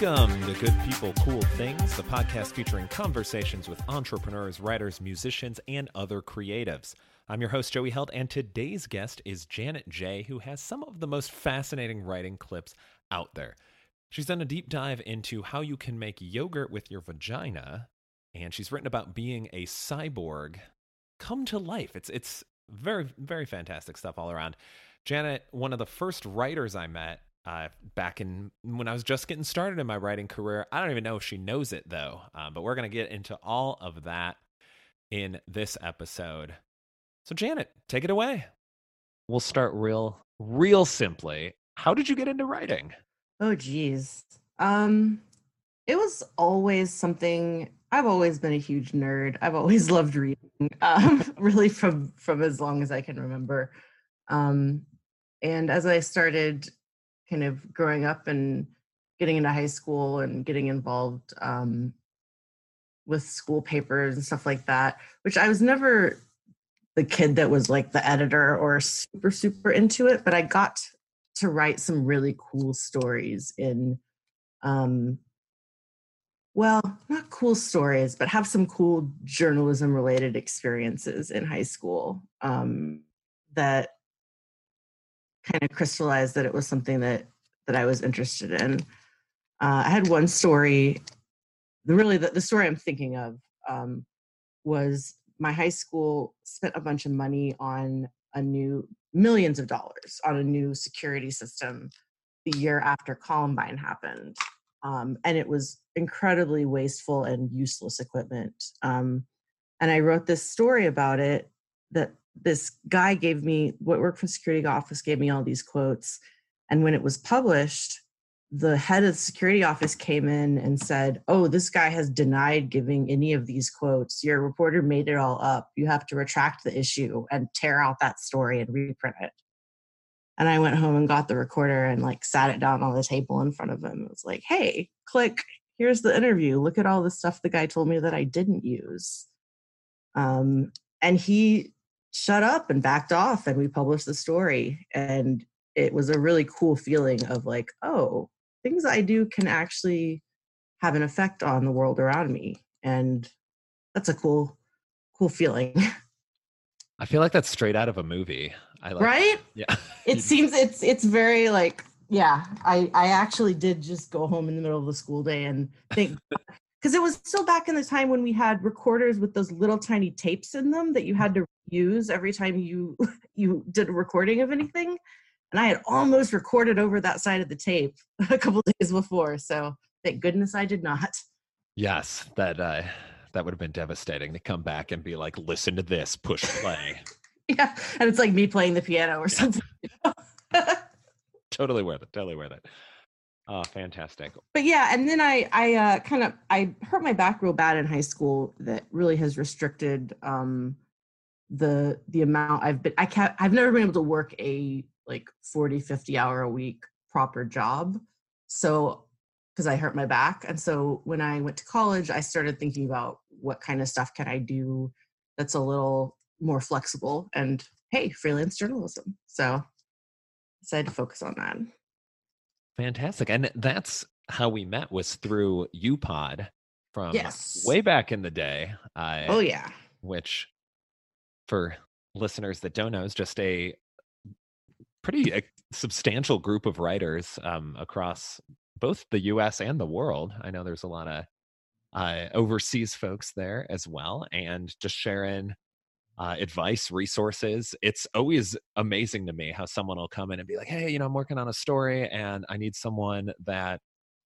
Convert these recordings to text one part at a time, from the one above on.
Welcome to Good People, Cool Things, the podcast featuring conversations with entrepreneurs, writers, musicians, and other creatives. I'm your host, Joey Held, and today's guest is Janet J., who has some of the most fascinating writing clips out there. She's done a deep dive into how you can make yogurt with your vagina, and she's written about being a cyborg come to life. It's it's very very fantastic stuff all around. Janet, one of the first writers I met uh, back in when I was just getting started in my writing career. I don't even know if she knows it though, uh, but we're going to get into all of that in this episode. So, Janet, take it away. We'll start real, real simply. How did you get into writing? Oh, geez. Um, it was always something. I've always been a huge nerd. I've always loved reading, um, really from from as long as I can remember. Um, and as I started kind of growing up and getting into high school and getting involved um, with school papers and stuff like that, which I was never the kid that was like the editor or super, super into it, but I got to write some really cool stories in, um, well, not cool stories, but have some cool journalism related experiences in high school um, that kind of crystallized that it was something that that I was interested in. Uh, I had one story. The really the, the story I'm thinking of um, was my high school spent a bunch of money on a new millions of dollars on a new security system the year after Columbine happened. Um, and it was incredibly wasteful and useless equipment. Um, and I wrote this story about it that this guy gave me what worked for security office gave me all these quotes and when it was published the head of the security office came in and said oh this guy has denied giving any of these quotes. Your reporter made it all up. You have to retract the issue and tear out that story and reprint it. And i went home and got the recorder and like sat it down on the table in front of him it was like hey click. Here's the interview. Look at all the stuff the guy told me that i didn't use. Um, and he shut up and backed off and we published the story and it was a really cool feeling of like oh things i do can actually have an effect on the world around me and that's a cool cool feeling. I feel like that's straight out of a movie. I like right? Yeah. It seems it's it's very like yeah i i actually did just go home in the middle of the school day and think because it was still back in the time when we had recorders with those little tiny tapes in them that you had mm. to use every time you you did a recording of anything and i had almost recorded over that side of the tape a couple days before so thank goodness i did not. Yes that uh that would have been devastating to come back and be like listen to this push play. Yeah and it's like me playing the piano or something totally worth it totally worth it. Oh, fantastic. But yeah, and then I I uh, kind of I hurt my back real bad in high school that really has restricted um the the amount I've been I can't I've never been able to work a like 40 50 hour a week proper job. So because I hurt my back and so when I went to college I started thinking about what kind of stuff can I do that's a little more flexible and hey, freelance journalism. So I decided to focus on that. Fantastic. And that's how we met was through UPod from yes. way back in the day. Uh, oh yeah. Which for listeners that don't know is just a pretty a substantial group of writers um, across both the US and the world. I know there's a lot of uh, overseas folks there as well, and just sharing uh, advice, resources. It's always amazing to me how someone will come in and be like, "Hey, you know, I'm working on a story, and I need someone that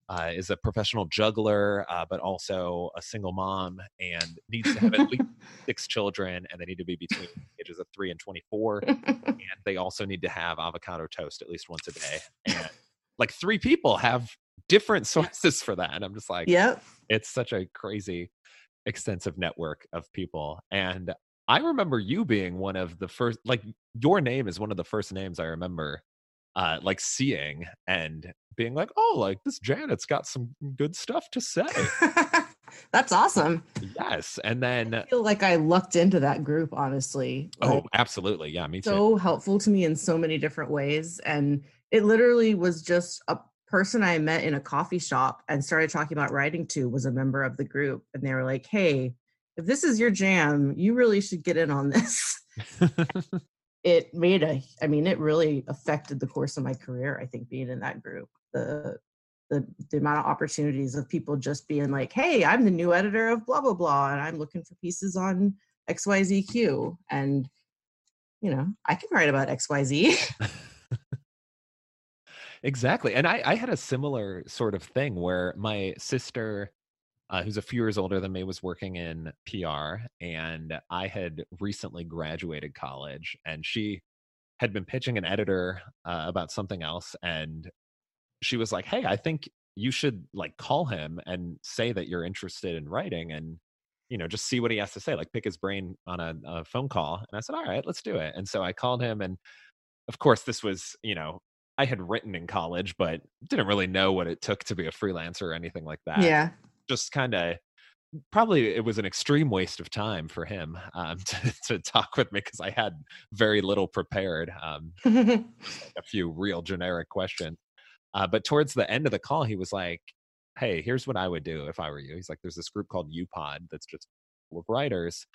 uh, is a professional juggler, uh, but also a single mom, and needs to have at least six children, and they need to be between ages of three and 24, and they also need to have avocado toast at least once a day." And like three people have different sources for that, and I'm just like, "Yep." It's such a crazy extensive network of people and I remember you being one of the first, like your name is one of the first names I remember, uh, like seeing and being like, oh, like this Janet's got some good stuff to say. That's awesome. Yes, and then I feel like I lucked into that group. Honestly, oh, like, oh, absolutely, yeah, me too. So helpful to me in so many different ways, and it literally was just a person I met in a coffee shop and started talking about writing to was a member of the group. And they were like, hey, if this is your jam, you really should get in on this. it made a, I mean, it really affected the course of my career, I think, being in that group. The the, the amount of opportunities of people just being like, hey, I'm the new editor of blah, blah, blah, and I'm looking for pieces on XYZQ. And, you know, I can write about XYZ. exactly. And I, I had a similar sort of thing where my sister uh, who's a few years older than me, was working in PR, and I had recently graduated college, and she had been pitching an editor uh, about something else, and she was like, "Hey, I think you should like call him and say that you're interested in writing, and you know, just see what he has to say, like pick his brain on a, a phone call." And I said, "All right, let's do it." And so I called him, and of course, this was you know I had written in college, but didn't really know what it took to be a freelancer or anything like that. Yeah just kind of probably it was an extreme waste of time for him um, to, to talk with me because I had very little prepared, um, a few real generic questions. Uh, but towards the end of the call, he was like, "Hey, here's what I would do if I were you." He's like, "There's this group called UPod that's just full of writers."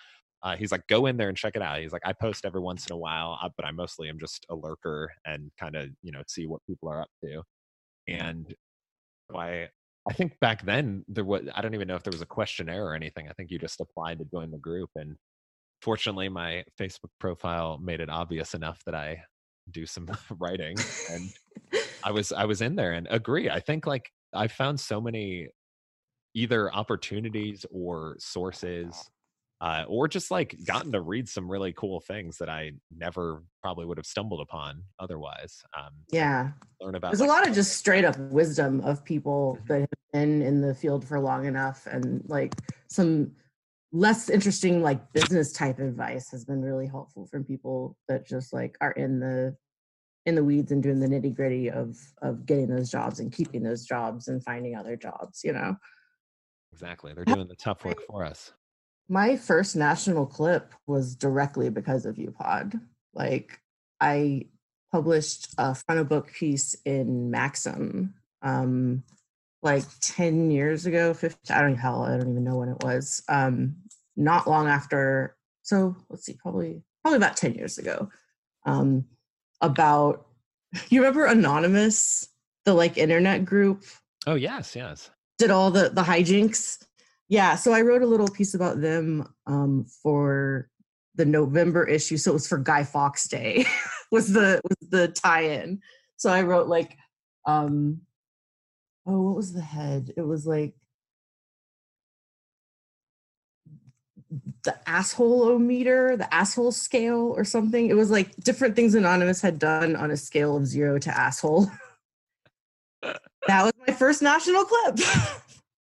Uh, he's like, "Go in there and check it out." He's like, "I post every once in a while, uh, but I mostly am just a lurker and kind of you know see what people are up to." And I I think back then there was I don't even know if there was a questionnaire or anything. I think you just applied to join the group and fortunately my Facebook profile made it obvious enough that I do some writing and I was I was in there and agree. I think like I found so many either opportunities or sources uh, or just like gotten to read some really cool things that I never probably would have stumbled upon otherwise. Um, yeah, learn about. There's like, a lot of just straight up wisdom of people mm-hmm. that have been in the field for long enough, and like some less interesting like business type advice has been really helpful from people that just like are in the in the weeds and doing the nitty gritty of of getting those jobs and keeping those jobs and finding other jobs. You know. Exactly, they're doing the tough work for us my first national clip was directly because of UPod. Like I published a front of book piece in Maxim um like 10 years ago 15 i don't hell i don't even know when it was. Um not long after so let's see probably probably about 10 years ago um about you remember anonymous the like internet group? Oh yes yes. Did all the the hijinks yeah, so I wrote a little piece about them um, for the November issue. So it was for Guy Fawkes Day was the was the tie-in. So I wrote like um oh what was the head? It was like the asshole meter, the asshole scale or something. It was like different things Anonymous had done on a scale of zero to asshole. that was my first national clip.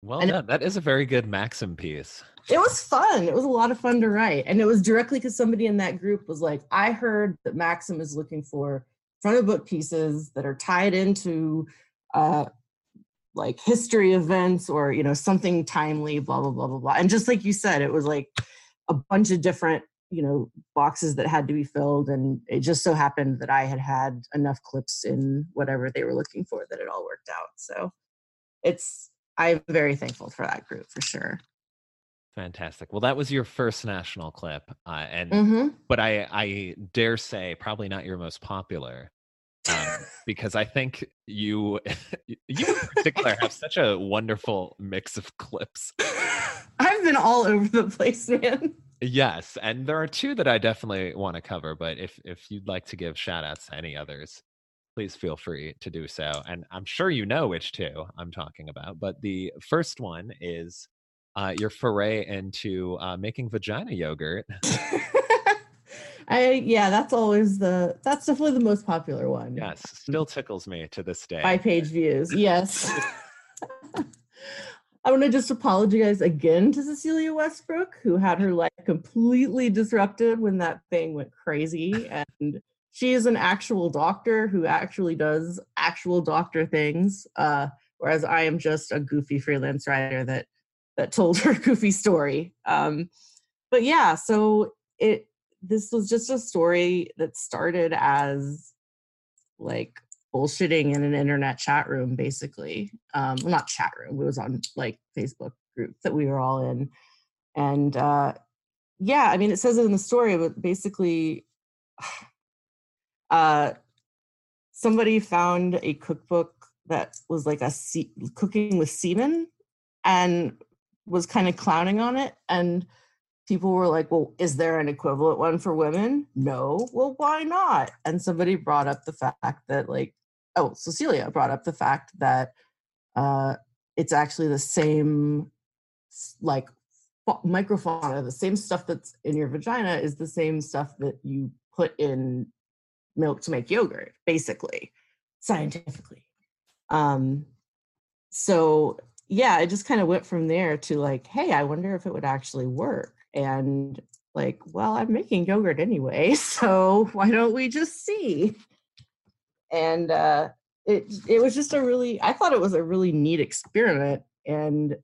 Well and done. That is a very good Maxim piece. It was fun. It was a lot of fun to write. And it was directly because somebody in that group was like, I heard that Maxim is looking for front of book pieces that are tied into uh, like history events or, you know, something timely, blah, blah, blah, blah, blah. And just like you said, it was like a bunch of different, you know, boxes that had to be filled. And it just so happened that I had had enough clips in whatever they were looking for that it all worked out. So it's, I'm very thankful for that group for sure. Fantastic. Well, that was your first national clip, uh, and mm-hmm. but I I dare say probably not your most popular, um, because I think you you in particular have such a wonderful mix of clips. I've been all over the place, man. Yes, and there are two that I definitely want to cover, but if if you'd like to give shout outs to any others, please feel free to do so. And I'm sure you know which two I'm talking about. But the first one is uh, your foray into uh, making vagina yogurt. I yeah, that's always the that's definitely the most popular one. Yes, still tickles me to this day. By page views, yes. I want to just apologize again to Cecilia Westbrook, who had her life completely disrupted when that thing went crazy and she is an actual doctor who actually does actual doctor things uh, whereas i am just a goofy freelance writer that that told her goofy story um, but yeah so it this was just a story that started as like bullshitting in an internet chat room, basically. Um, well, not chat room. It was on like Facebook group that we were all in, and uh, yeah, I mean, it says it in the story, but basically, uh, somebody found a cookbook that was like a se- cooking with semen, and was kind of clowning on it, and people were like, well, is there an equivalent one for women? No. Well, why not? And somebody brought up the fact that, like, oh, Cecilia brought up the fact that uh, it's actually the same, like, microfauna, the same stuff that's in your vagina is the same stuff that you put in milk to make yogurt, basically, scientifically. Um, so yeah, it just kind of went from there to like, hey, I wonder if it would actually work. And like well i'm making yogurt anyway so why don't we just see? And uh it it was just a really i thought it was a really neat experiment and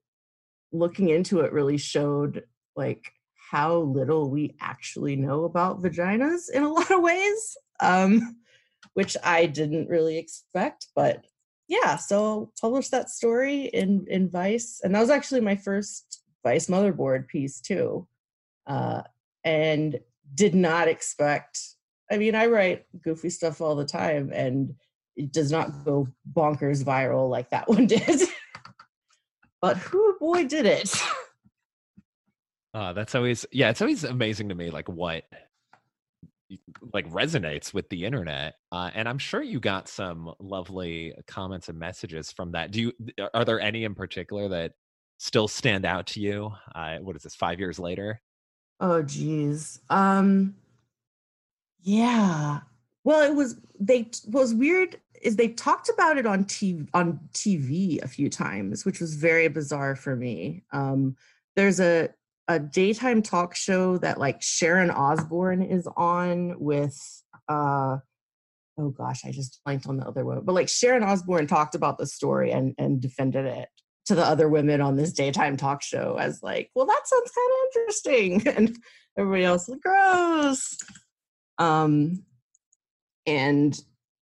looking into it really showed like how little we actually know about vaginas in a lot of ways um which i didn't really expect but yeah so published that story in in vice and that was actually my first vice motherboard piece too uh, and did not expect. I mean, I write goofy stuff all the time, and it does not go bonkers viral like that one did. but who boy did it? Uh, that's always yeah, it's always amazing to me like what like resonates with the internet uh, and i'm sure you got some lovely comments and messages from that do you are there any in particular that still stand out to you uh, what is this five years later Oh geez. Um yeah. Well, it was they what was weird is they talked about it on TV on TV a few times, which was very bizarre for me. Um there's a a daytime talk show that like Sharon Osbourne is on with uh oh gosh, I just blanked on the other one. But like Sharon Osbourne talked about the story and and defended it to the other women on this daytime talk show as like, well, that sounds kind of interesting. And everybody else like gross. Um, and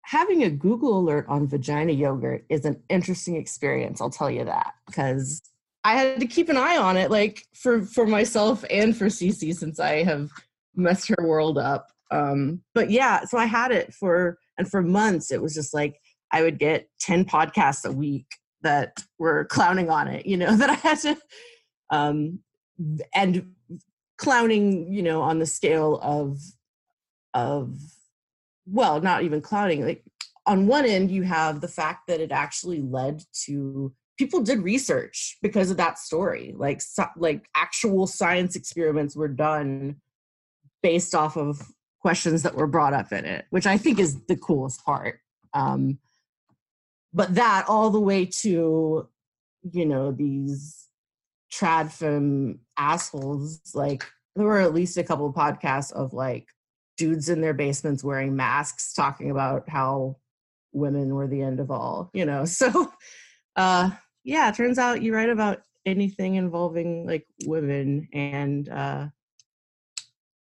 having a Google alert on vagina yogurt is an interesting experience, I'll tell you that, because I had to keep an eye on it, like for for myself and for Cece, since I have messed her world up. Um, but yeah, so I had it for and for months. It was just like I would get ten podcasts a week that were clowning on it, you know, that I had to, um, and clowning, you know, on the scale of, of, well, not even clowning. Like on one end, you have the fact that it actually led to people did research because of that story. Like, so, like actual science experiments were done based off of questions that were brought up in it, which I think is the coolest part. Um, but that all the way to you know these trad femme assholes like there were at least a couple of podcasts of like dudes in their basements wearing masks talking about how women were the end of all you know so uh yeah turns out you write about anything involving like women and uh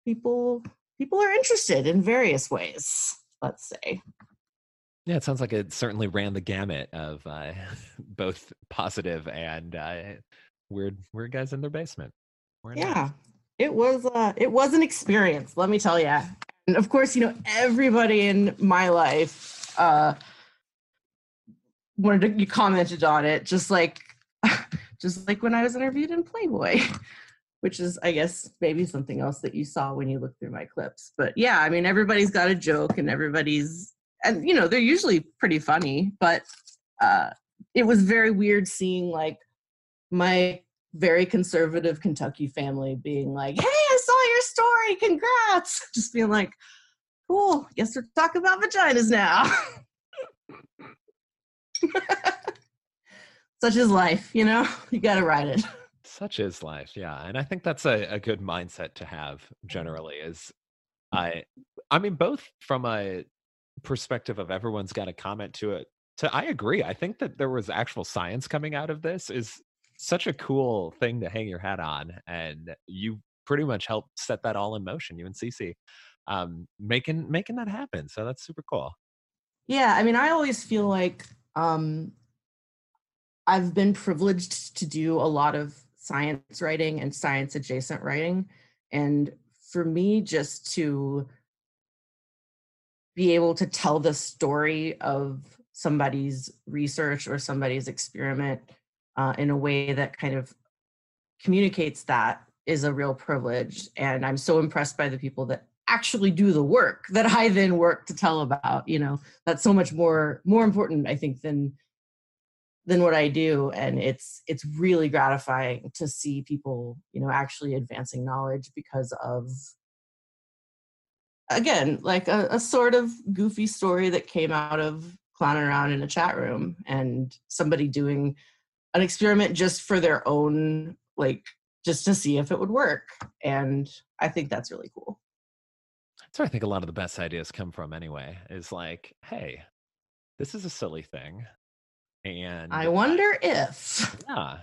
people people are interested in various ways let's say yeah, it sounds like it certainly ran the gamut of uh, both positive and uh, weird, weird guys in their basement. yeah, it was. Uh, it was an experience. Let me tell you. And of course, you know everybody in my life uh, wanted to, you commented on it, just like, just like when I was interviewed in Playboy. Which is, I guess, maybe something else that you saw when you looked through my clips. But yeah, I mean, everybody's got a joke and everybody's and you know they're usually pretty funny but uh it was very weird seeing like my very conservative kentucky family being like hey i saw your story congrats just being like cool guess we're talking about vaginas now such is life you know? You gotta ride it. Such is life yeah and i think that's a, a good mindset to have generally is i i mean both from a perspective of everyone's got a comment to it to i agree i think that there was actual science coming out of this is such a cool thing to hang your hat on and you pretty much helped set that all in motion you and Cece um making making that happen so that's super cool. Yeah, I mean, I always feel like um, I've been privileged to do a lot of science writing and science adjacent writing. And for me, just to be able to tell the story of somebody's research or somebody's experiment uh, in a way that kind of communicates that is a real privilege. And I'm so impressed by the people that actually do the work that I then work to tell about. You know, that's so much more more important, I think, than than what I do. And it's it's really gratifying to see people, you know, actually advancing knowledge because of again, like a, a sort of goofy story that came out of clowning around in a chat room and somebody doing an experiment just for their own like just to see if it would work and i think that's really cool that's where i think a lot of the best ideas come from anyway is like hey this is a silly thing and I wonder if. Yeah.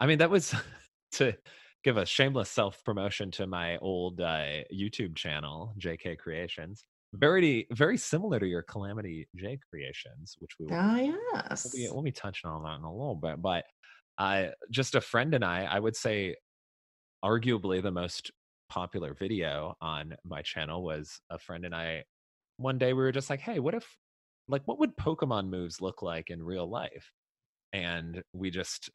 I mean, that was to give a shameless self promotion to my old uh, YouTube channel, JK Creations. Very, very similar to your Calamity J Creations, which we will, oh yes, we'll be, we'll be touching on that in a little bit. But uh, just a friend and I, I would say, arguably the most popular video on my channel was a friend and I. One day we were just like, "Hey, what if like what would Pokemon moves look like in real life? And we just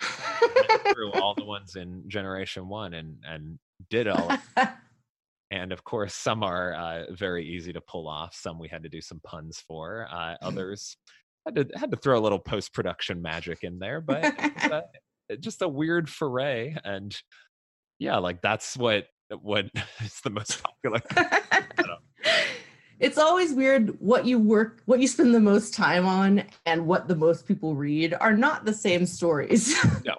through all the ones in Generation One and and did all. and of course, some are uh, very easy to pull off. Some we had to do some puns for. Uh, others had to had to throw a little post production magic in there, but uh, just a weird foray. And yeah, like that's what what is the most popular? It's always weird what you work what you spend the most time on and what the most people read are not the same stories. No.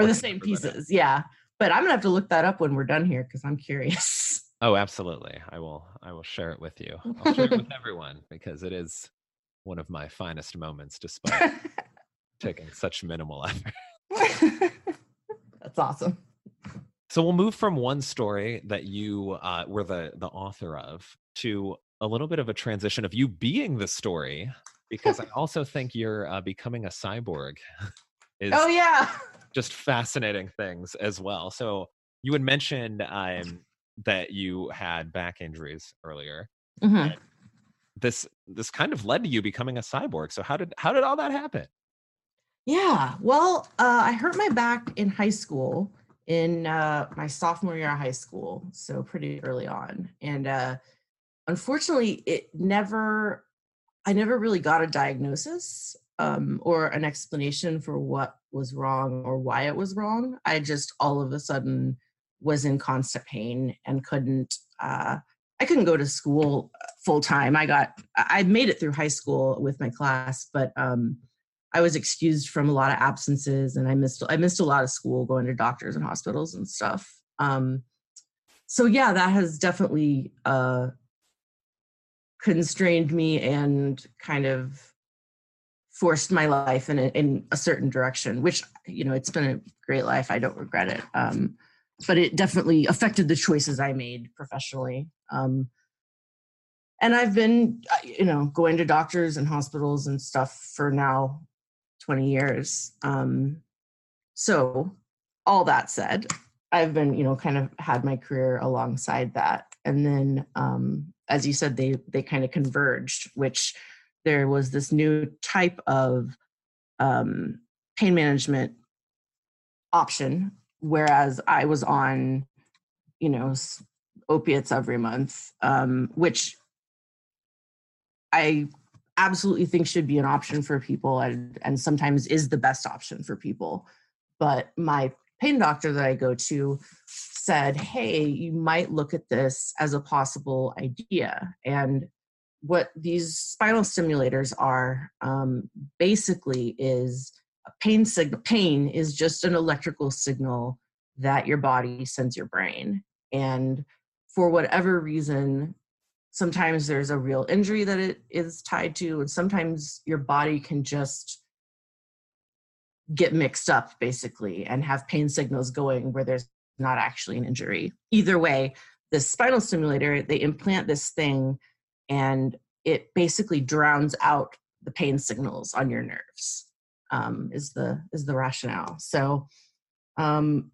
Or the same pieces yeah. But i'm gonna have to look that up when we're done here because i'm curious. Oh absolutely. I will i will share it with you. I'll share it with everyone because it is one of my finest moments despite taking such minimal effort. That's awesome so we'll move from one story that you uh, were the the author of to a little bit of a transition of you being the story, because I also think you're uh, becoming a cyborg. is oh yeah, just fascinating things as well. So you had mentioned um, that you had back injuries earlier. Mm-hmm. This this kind of led to you becoming a cyborg. So how did how did all that happen? Yeah, well, uh, I hurt my back in high school in uh, my sophomore year of high school, so pretty early on. And uh, unfortunately, it never, I never really got a diagnosis um, or an explanation for what was wrong or why it was wrong. I just all of a sudden was in constant pain and couldn't. Uh, I couldn't go to school full time. I got, I made it through high school with my class, but um, I was excused from a lot of absences and I missed I missed a lot of school going to doctors and hospitals and stuff. Um, so yeah, that has definitely uh, constrained me and kind of forced my life in a, in a certain direction. Which you know, it's been a great life. I don't regret it. Um, but it definitely affected the choices I made professionally. Um, and I've been, uh, you know, going to doctors and hospitals and stuff for now 20 years. Um, so, all that said, I've been, you know, kind of had my career alongside that. And then, um, as you said, they they kind of converged, which there was this new type of um, pain management option, whereas I was on, you know, opiates every month, um, which I absolutely think should be an option for people and, and sometimes is the best option for people. But my pain doctor that I go to said, hey, you might look at this as a possible idea. And what these spinal stimulators are um, basically is a pain signal. Pain is just an electrical signal that your body sends your brain. And for whatever reason, sometimes there's a real injury that it is tied to and sometimes your body can just get mixed up basically and have pain signals going where there's not actually an injury either way the spinal stimulator they implant this thing and it basically drowns out the pain signals on your nerves. Um, is the is the rationale. So um,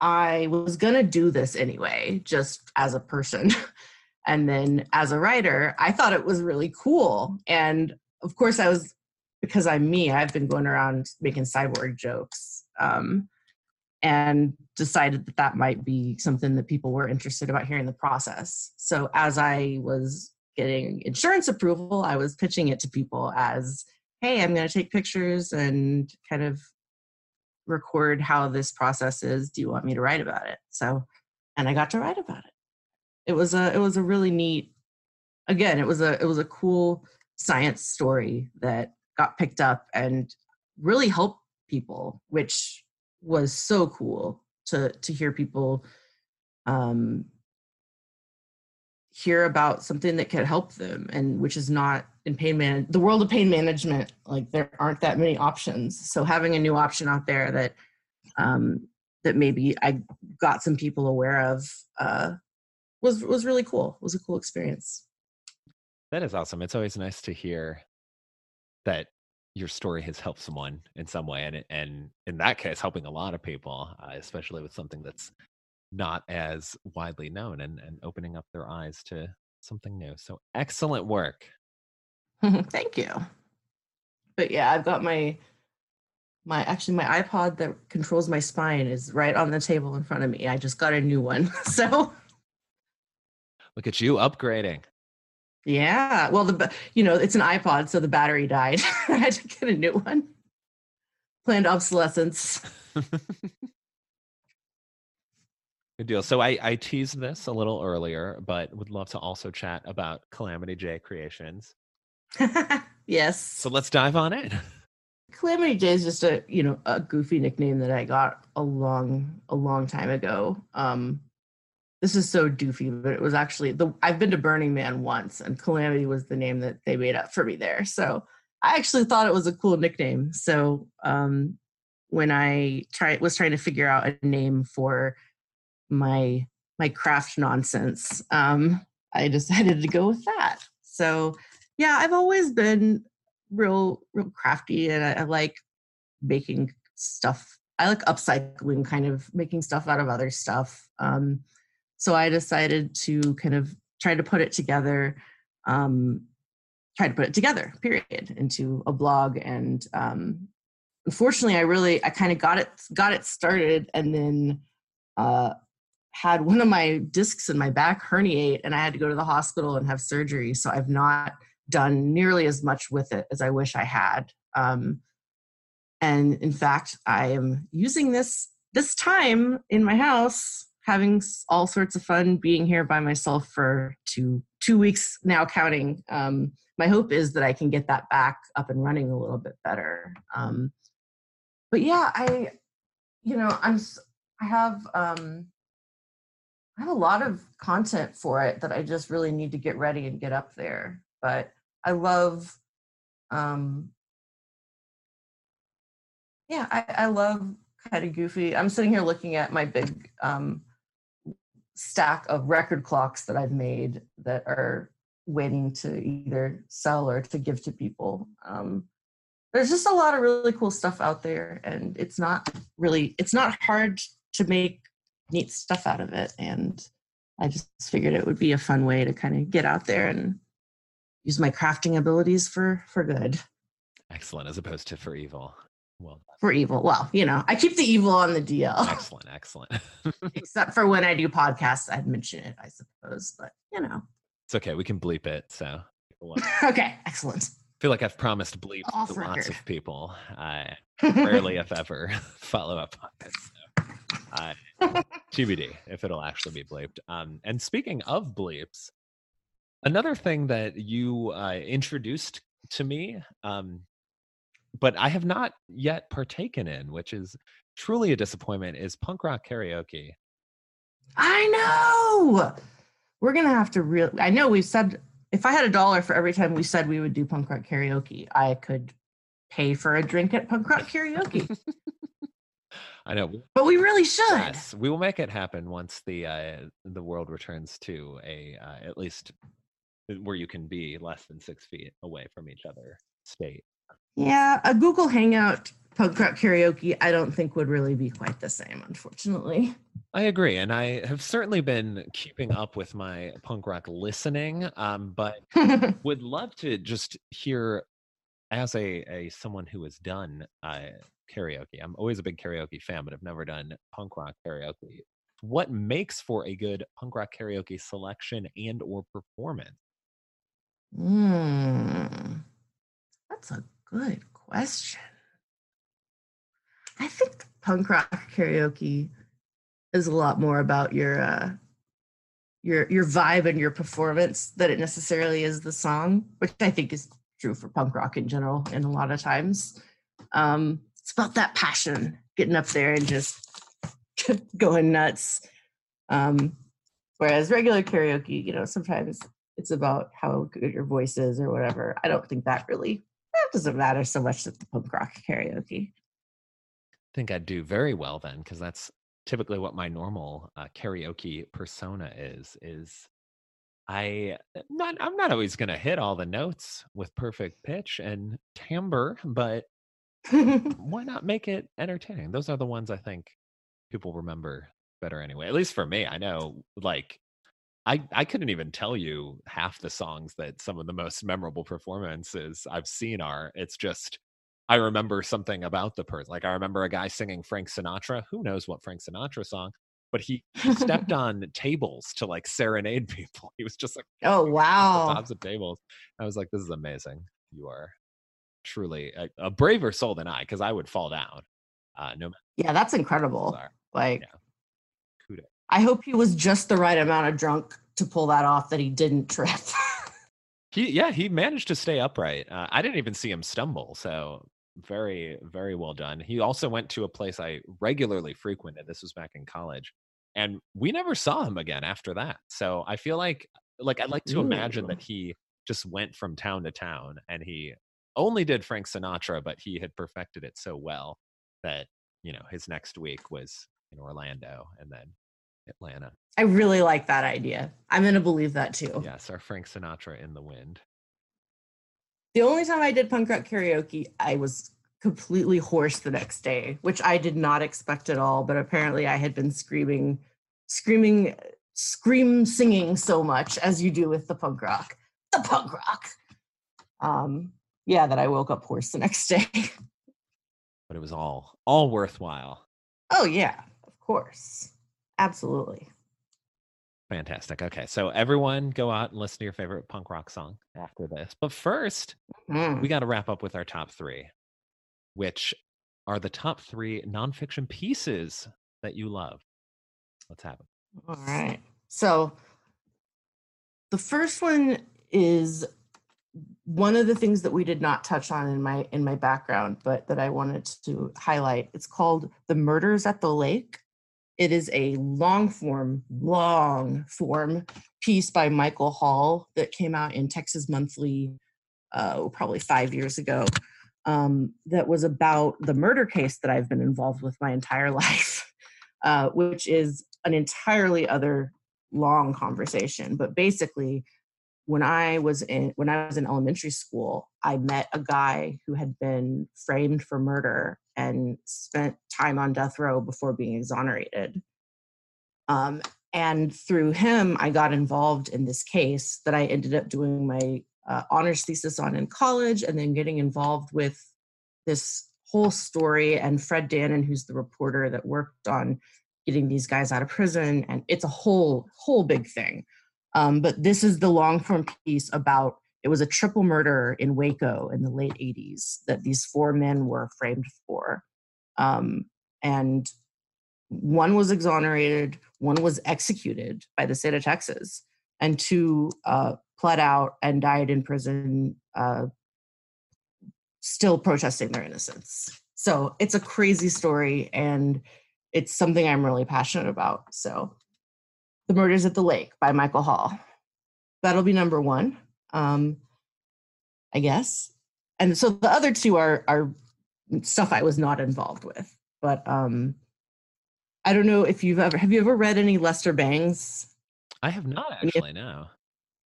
I was gonna do this anyway, just as a person. and then as a writer, I thought it was really cool. And of course, I was because I'm me. I've been going around making cyborg jokes. Um, and decided that that might be something that people were interested about hearing the process. So as I was getting insurance approval, I was pitching it to people as, hey, I'm going to take pictures and kind of record how this process is. Do you want me to write about it? So, and I got to write about it. It was a it was a really neat again, it was a it was a cool science story that got picked up and really helped people, which was so cool to to hear people um hear about something that could help them and which is not in pain man the world of pain management like there aren't that many options. So having a new option out there that um that maybe i got some people aware of uh was was really cool. It was a cool experience. That is awesome. It's always nice to hear that your story has helped someone in some way and and in that case helping a lot of people uh, especially with something that's not as widely known and and opening up their eyes to something new. So excellent work. Thank you. But yeah i've got my my actually my ipod that controls my spine is right on the table in front of me. I just got a new one. So look at you upgrading yeah. Well, the you know it's an iPod, so the battery died. I had to get a new one. Planned obsolescence. Good deal. So I, I teased this a little earlier, but would love to also chat about Calamity J Creations. yes. So let's dive on in. Calamity J is just a you know a goofy nickname that I got a long a long time ago. Um, this is so doofy, but it was actually the I've been to Burning Man once, and Calamity was the name that they made up for me there. So I actually thought it was a cool nickname. So um, when I try was trying to figure out a name for my my craft nonsense, um, I decided to go with that. So yeah, I've always been real real crafty, and I, I like making stuff. I like upcycling, kind of making stuff out of other stuff. Um, so I decided to kind of try to put it together, um, try to put it together, period, into a blog. And um, unfortunately, I really, I kind of got it, got it started, and then uh, had one of my discs in my back herniate, and I had to go to the hospital and have surgery. So I've not done nearly as much with it as I wish I had. Um, and in fact, I am using this this time in my house having all sorts of fun being here by myself for two two weeks now counting. Um, my hope is that i can get that back up and running a little bit better. Um, but yeah i you know i'm i have um i have a lot of content for it that i just really need to get ready and get up there. But i love um yeah i, I love kind of goofy. I'm sitting here looking at my big um stack of record clocks that I've made that are waiting to either sell or to give to people. Um, there's just a lot of really cool stuff out there, and it's not really it's not hard to make neat stuff out of it. And I just figured it would be a fun way to kind of get out there and use my crafting abilities for for good. Excellent, as opposed to for evil. Well, for evil. Well, you know, I keep the evil on the DL. Excellent, excellent. Except for when I do podcasts, I'd mention it, I suppose. But you know, it's okay. We can bleep it. So okay, excellent. I feel like I've promised bleep Off to record. lots of people. I rarely, if ever, follow up on this. So, uh, TBD if it'll actually be bleeped. Um, and speaking of bleeps, another thing that you uh, introduced to me um, but I have not yet partaken in, which is truly a disappointment, is punk rock karaoke. I know. We're gonna have to real. I know we've said if I had a dollar for every time we said we would do punk rock karaoke, I could pay for a drink at punk rock karaoke. I know, but we really should. Yes, we will make it happen once the uh, the world returns to a uh, at least where you can be less than six feet away from each other state. Yeah, a Google Hangout punk rock karaoke, I don't think would really be quite the same, unfortunately. I agree, and I have certainly been keeping up with my punk rock listening, um, but would love to just hear, as a, a someone who has done uh, karaoke. I'm always a big karaoke fan, but I've never done punk rock karaoke. What makes for a good punk rock karaoke selection and or performance? Mm, that's a good question. I think punk rock karaoke is a lot more about your uh, your your vibe and your performance than it necessarily is the song, which I think is true for punk rock in general. And a lot of times, um, it's about that passion, getting up there and just going nuts. Um, whereas regular karaoke, you know, sometimes it's about how good your voice is or whatever. I don't think that really that doesn't matter so much with the punk rock karaoke. I think I'd do very well then, because that's typically what my normal uh, karaoke persona is. Is I uh, not I'm not always going to hit all the notes with perfect pitch and timbre, but why not make it entertaining? Those are the ones I think people remember better anyway. At least for me, I know like I I couldn't even tell you half the songs that some of the most memorable performances I've seen are. It's just I remember something about the person. Like I remember a guy singing Frank Sinatra. Who knows what Frank Sinatra song? But he, he stepped on tables to like serenade people. He was just like, oh wow, tops of tables. I was like, this is amazing. You are truly a, a braver soul than I, because I would fall down. Uh, no, yeah, that's incredible. Like, yeah. I hope he was just the right amount of drunk to pull that off that he didn't trip. he, yeah, he managed to stay upright. Uh, I didn't even see him stumble, so very, very well done. He also went to a place I regularly frequented. This was back in college, and we never saw him again after that. So I feel like, like I'd like to Ooh. imagine that he just went from town to town, and he only did Frank Sinatra, but he had perfected it so well that you know his next week was in Orlando and then Atlanta. I really like that idea. I'm going to believe that too. Yes, our Frank Sinatra in the wind. The only time I did punk rock karaoke, I was completely hoarse the next day, which I did not expect at all. But apparently, I had been screaming, screaming, scream singing so much as you do with the punk rock, the punk rock. Um, yeah, that I woke up hoarse the next day. but it was all all worthwhile. Oh yeah, of course. Absolutely. Fantastic. Okay, so everyone go out and listen to your favorite punk rock song after this. But first, mm. we got to wrap up with our top three, which are the top three nonfiction pieces that you love. Let's have them. All right. So the first one is one of the things that we did not touch on in my in my background but that i wanted to highlight it's called the murders at the lake it is a long form long form piece by michael hall that came out in texas monthly uh, probably five years ago um, that was about the murder case that i've been involved with my entire life uh, which is an entirely other long conversation. But basically when I was in when I was in elementary school, I met a guy who had been framed for murder and spent time on death row before being exonerated. Um, and through him, I got involved in this case that I ended up doing my uh, honors thesis on in college, and then getting involved with this whole story. And Fred Dannen, who's the reporter that worked on getting these guys out of prison, and it's a whole whole big thing. Um, but this is the long form piece about it was a triple murder in Waco in the late 80s that these four men were framed for. Um, and one was exonerated, one was executed by the state of Texas, and two uh, pled out and died in prison, uh, still protesting their innocence. So it's a crazy story, and it's something I'm really passionate about. So the Murders at the Lake by Michael Hall. That'll be number one, um, I guess. And so the other two are are stuff I was not involved with. But um, I don't know if you've ever have you ever read any Lester Bangs? I have not actually. No.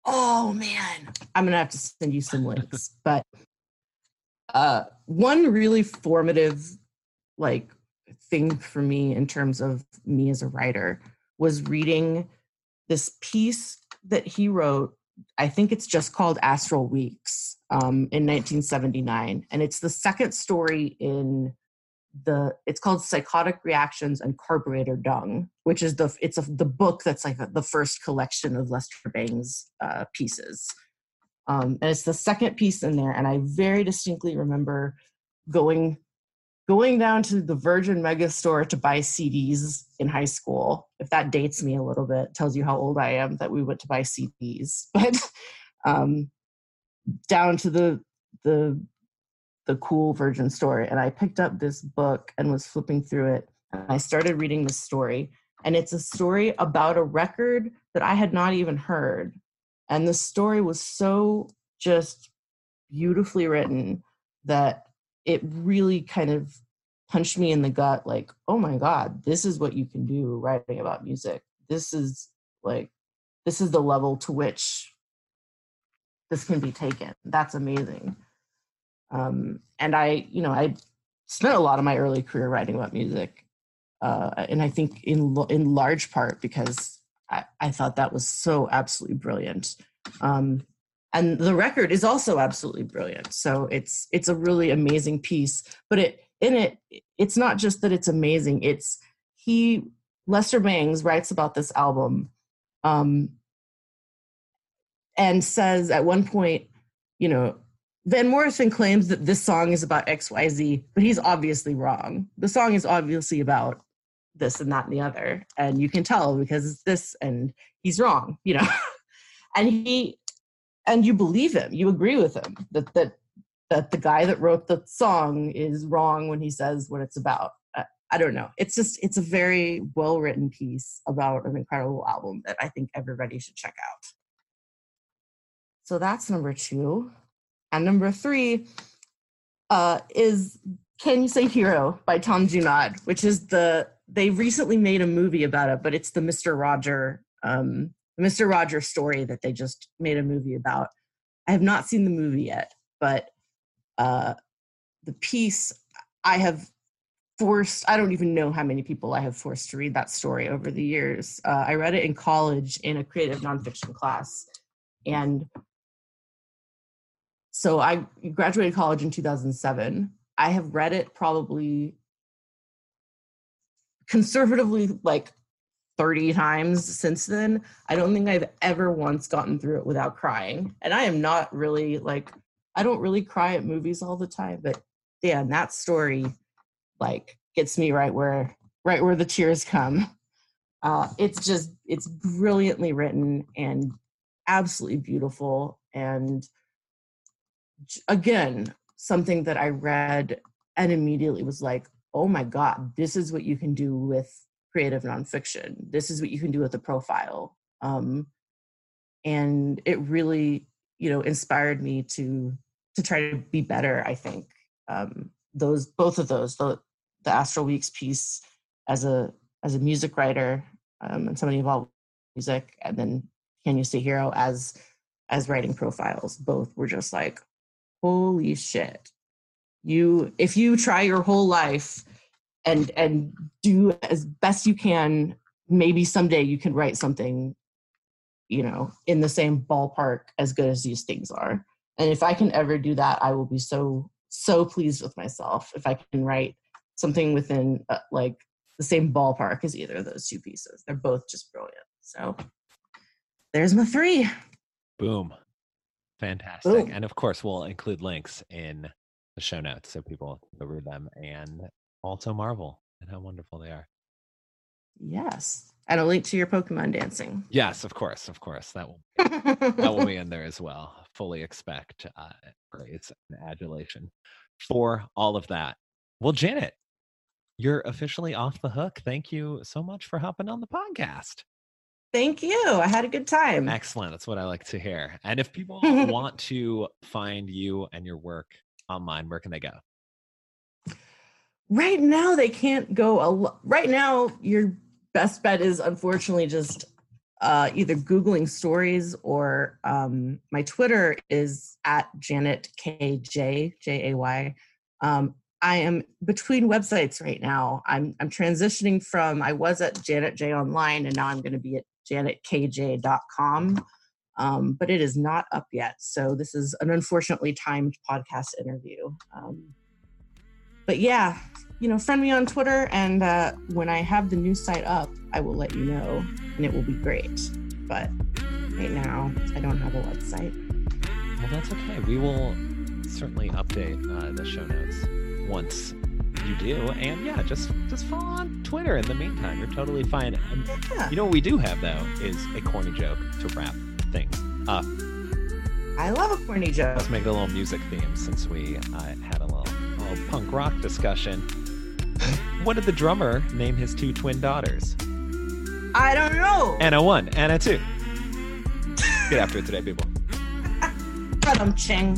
Oh man, I'm gonna have to send you some links. but uh, one really formative, like thing for me in terms of me as a writer was reading this piece that he wrote. I think it's just called Astral Weeks um, in 1979, and it's the second story in the it's called psychotic reactions and carburetor dung which is the it's a, the book that's like the first collection of lester bangs uh, pieces. Um, and it's the second piece in there and i very distinctly remember going going down to the virgin mega store to buy cds in high school if that dates me a little bit tells you how old i am that we went to buy cds but um, down to the the the cool virgin story and i picked up this book and was flipping through it and i started reading this story and it's a story about a record that i had not even heard and the story was so just beautifully written that it really kind of punched me in the gut like oh my god this is what you can do writing about music. This is like this is the level to which this can be taken. That's amazing. Um, and I, you know, I spent a lot of my early career writing about music, uh, and I think in in large part because I, I thought that was so absolutely brilliant. Um, and the record is also absolutely brilliant. So it's it's a really amazing piece. But it in it, it's not just that it's amazing. It's he Lester Bangs writes about this album, um, and says at one point, you know, Van Morrison claims that this song is about XYZ, but he's obviously wrong. The song is obviously about this and that and the other. And you can tell because it's this and he's wrong, you know. and he and you believe him, you agree with him that that that the guy that wrote the song is wrong when he says what it's about. I, I don't know. It's just it's a very well written piece about an incredible album that I think everybody should check out. So that's number two. And number three uh, is Can You Say Hero by Tom Junod, which is the, they recently made a movie about it, but it's the Mr. Roger, um, Mr. Rogers story that they just made a movie about. I have not seen the movie yet, but uh, the piece I have forced, I don't even know how many people I have forced to read that story over the years. Uh, I read it in college in a creative nonfiction class. And so I graduated college in 2007. I have read it probably conservatively like 30 times since then. I don't think I've ever once gotten through it without crying. And I am not really like, I don't really cry at movies all the time, but yeah, that story like gets me right where right where the tears come. Uh, it's just it's brilliantly written and absolutely beautiful and again something that I read and immediately was like, oh my God, this is what you can do with creative nonfiction. This is what you can do with a profile. Um, and it really, you know, inspired me to to try to be better. I think um, those both of those, the the Astral Weeks piece as a as a music writer um, and somebody involved with music, and then Can You Say Hero as as writing profiles. Both were just like, holy shit you if you try your whole life and and do as best you can. Maybe someday you can write something you know in the same ballpark as good as these things are. And if i can ever do that i will be so so pleased with myself if i can write something within uh, like the same ballpark as either of those two pieces. They're both just brilliant. So there's my three. Boom. Fantastic. Ooh. And of course, we'll include links in the show notes so people go read them and also marvel and how wonderful they are. Yes. And a link to your Pokemon dancing. Yes, of course, of course. That will that will be in there as well. Fully expect uh, praise and adulation for all of that. Well, Janet, you're officially off the hook. Thank you so much for hopping on the podcast. Thank you. I had a good time. Excellent. That's what I like to hear. And if people want to find you and your work online, where can they go? Right now, they can't go. A right now, your best bet is unfortunately just uh, either Googling stories or um, my Twitter is at Janet KJ, J A Y. Um, I am between websites right now. I'm, I'm transitioning from, I was at Janet J Online and now I'm going to be at janetkj.com. Um, but it is not up yet. So this is an unfortunately timed podcast interview. Um, but yeah, you know, friend me on Twitter, and uh, when I have the new site up, I will let you know, and it will be great. But right now, I don't have a website. Well, that's okay. We will certainly update uh, the show notes once you do, and yeah, just just follow on Twitter in the meantime. You're totally fine. And Yeah. you know what we do have though is a corny joke to wrap things up. I love a corny joke. Let's make a little music theme since we uh, had a little, a little punk rock discussion. what did the drummer name his two twin daughters? I don't know. Anna one, Anna two. Get after it today, people. But I'm ching.